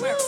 Woo.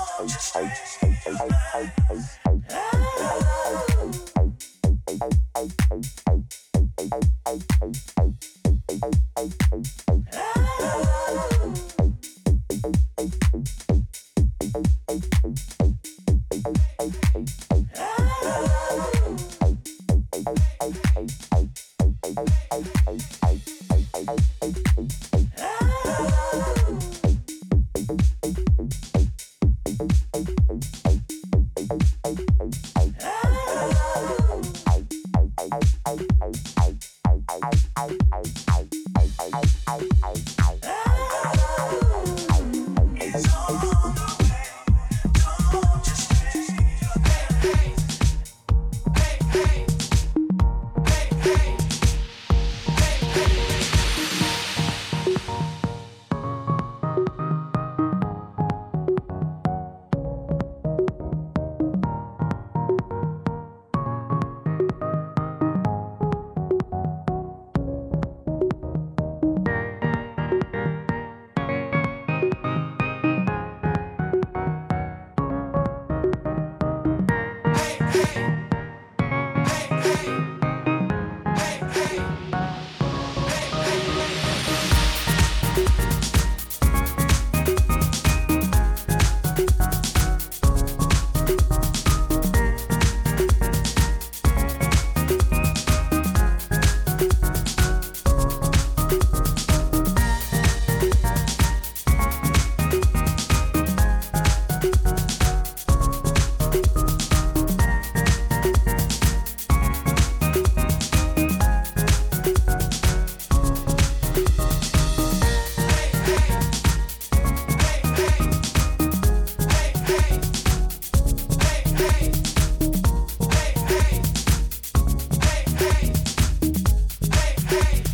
Ah! Hey.